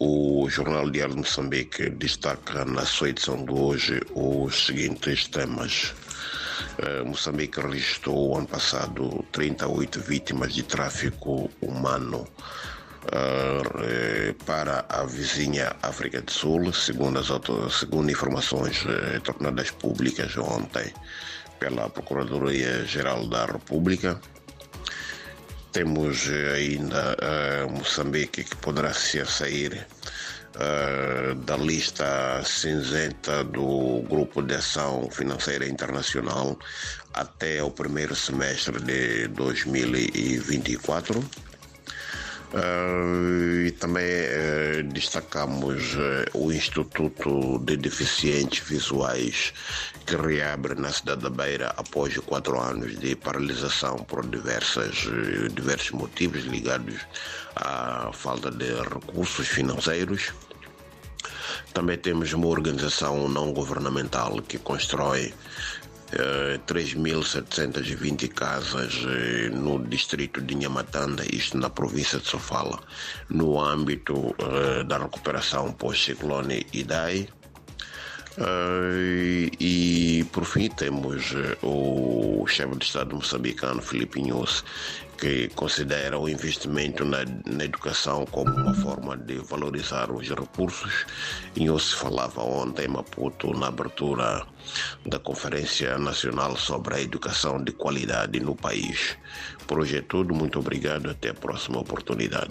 O Jornal Diário de Moçambique destaca na sua edição de hoje os seguintes temas. Uh, Moçambique registrou ano passado 38 vítimas de tráfico humano uh, para a vizinha África do Sul, segundo, as segundo informações uh, tornadas públicas ontem pela Procuradoria-Geral da República. Temos eh, ainda uh, Moçambique que poderá ser sair uh, da lista cinzenta do Grupo de Ação Financeira Internacional até o primeiro semestre de 2024. Uh, e também uh, destacamos uh, o Instituto de Deficientes Visuais que reabre na cidade da Beira após quatro anos de paralisação por diversas, diversos motivos ligados à falta de recursos financeiros. Também temos uma organização não governamental que constrói 3.720 casas eh, no distrito de Nhamatanda, isto na província de Sofala, no âmbito eh, da recuperação pós-ciclone Idai. Uh, e por fim temos uh, o chefe de Estado moçambicano, Filipe Inhosse, que considera o investimento na, na, educação como uma forma de valorizar os recursos. Inhosse falava ontem em Maputo na abertura da Conferência Nacional sobre a Educação de Qualidade no país. Por hoje é tudo, muito obrigado, até a próxima oportunidade.